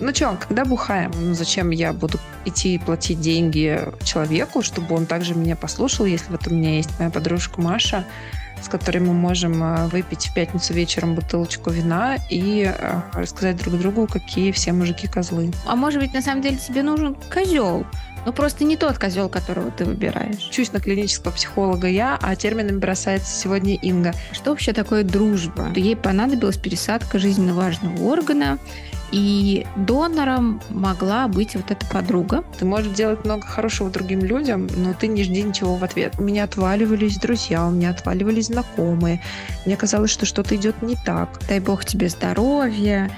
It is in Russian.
Ну что, когда бухаем? Ну зачем я буду идти и платить деньги человеку, чтобы он также меня послушал, если вот у меня есть моя подружка Маша, с которой мы можем э, выпить в пятницу вечером бутылочку вина и э, рассказать друг другу, какие все мужики козлы. А может быть, на самом деле тебе нужен козел? Ну, просто не тот козел, которого ты выбираешь. Чусь на клинического психолога я, а терминами бросается сегодня Инга. Что вообще такое дружба? Ей понадобилась пересадка жизненно важного органа, и донором могла быть вот эта подруга. Ты можешь делать много хорошего другим людям, но ты не жди ничего в ответ. У меня отваливались друзья, у меня отваливались знакомые. Мне казалось, что что-то идет не так. Дай бог тебе здоровья,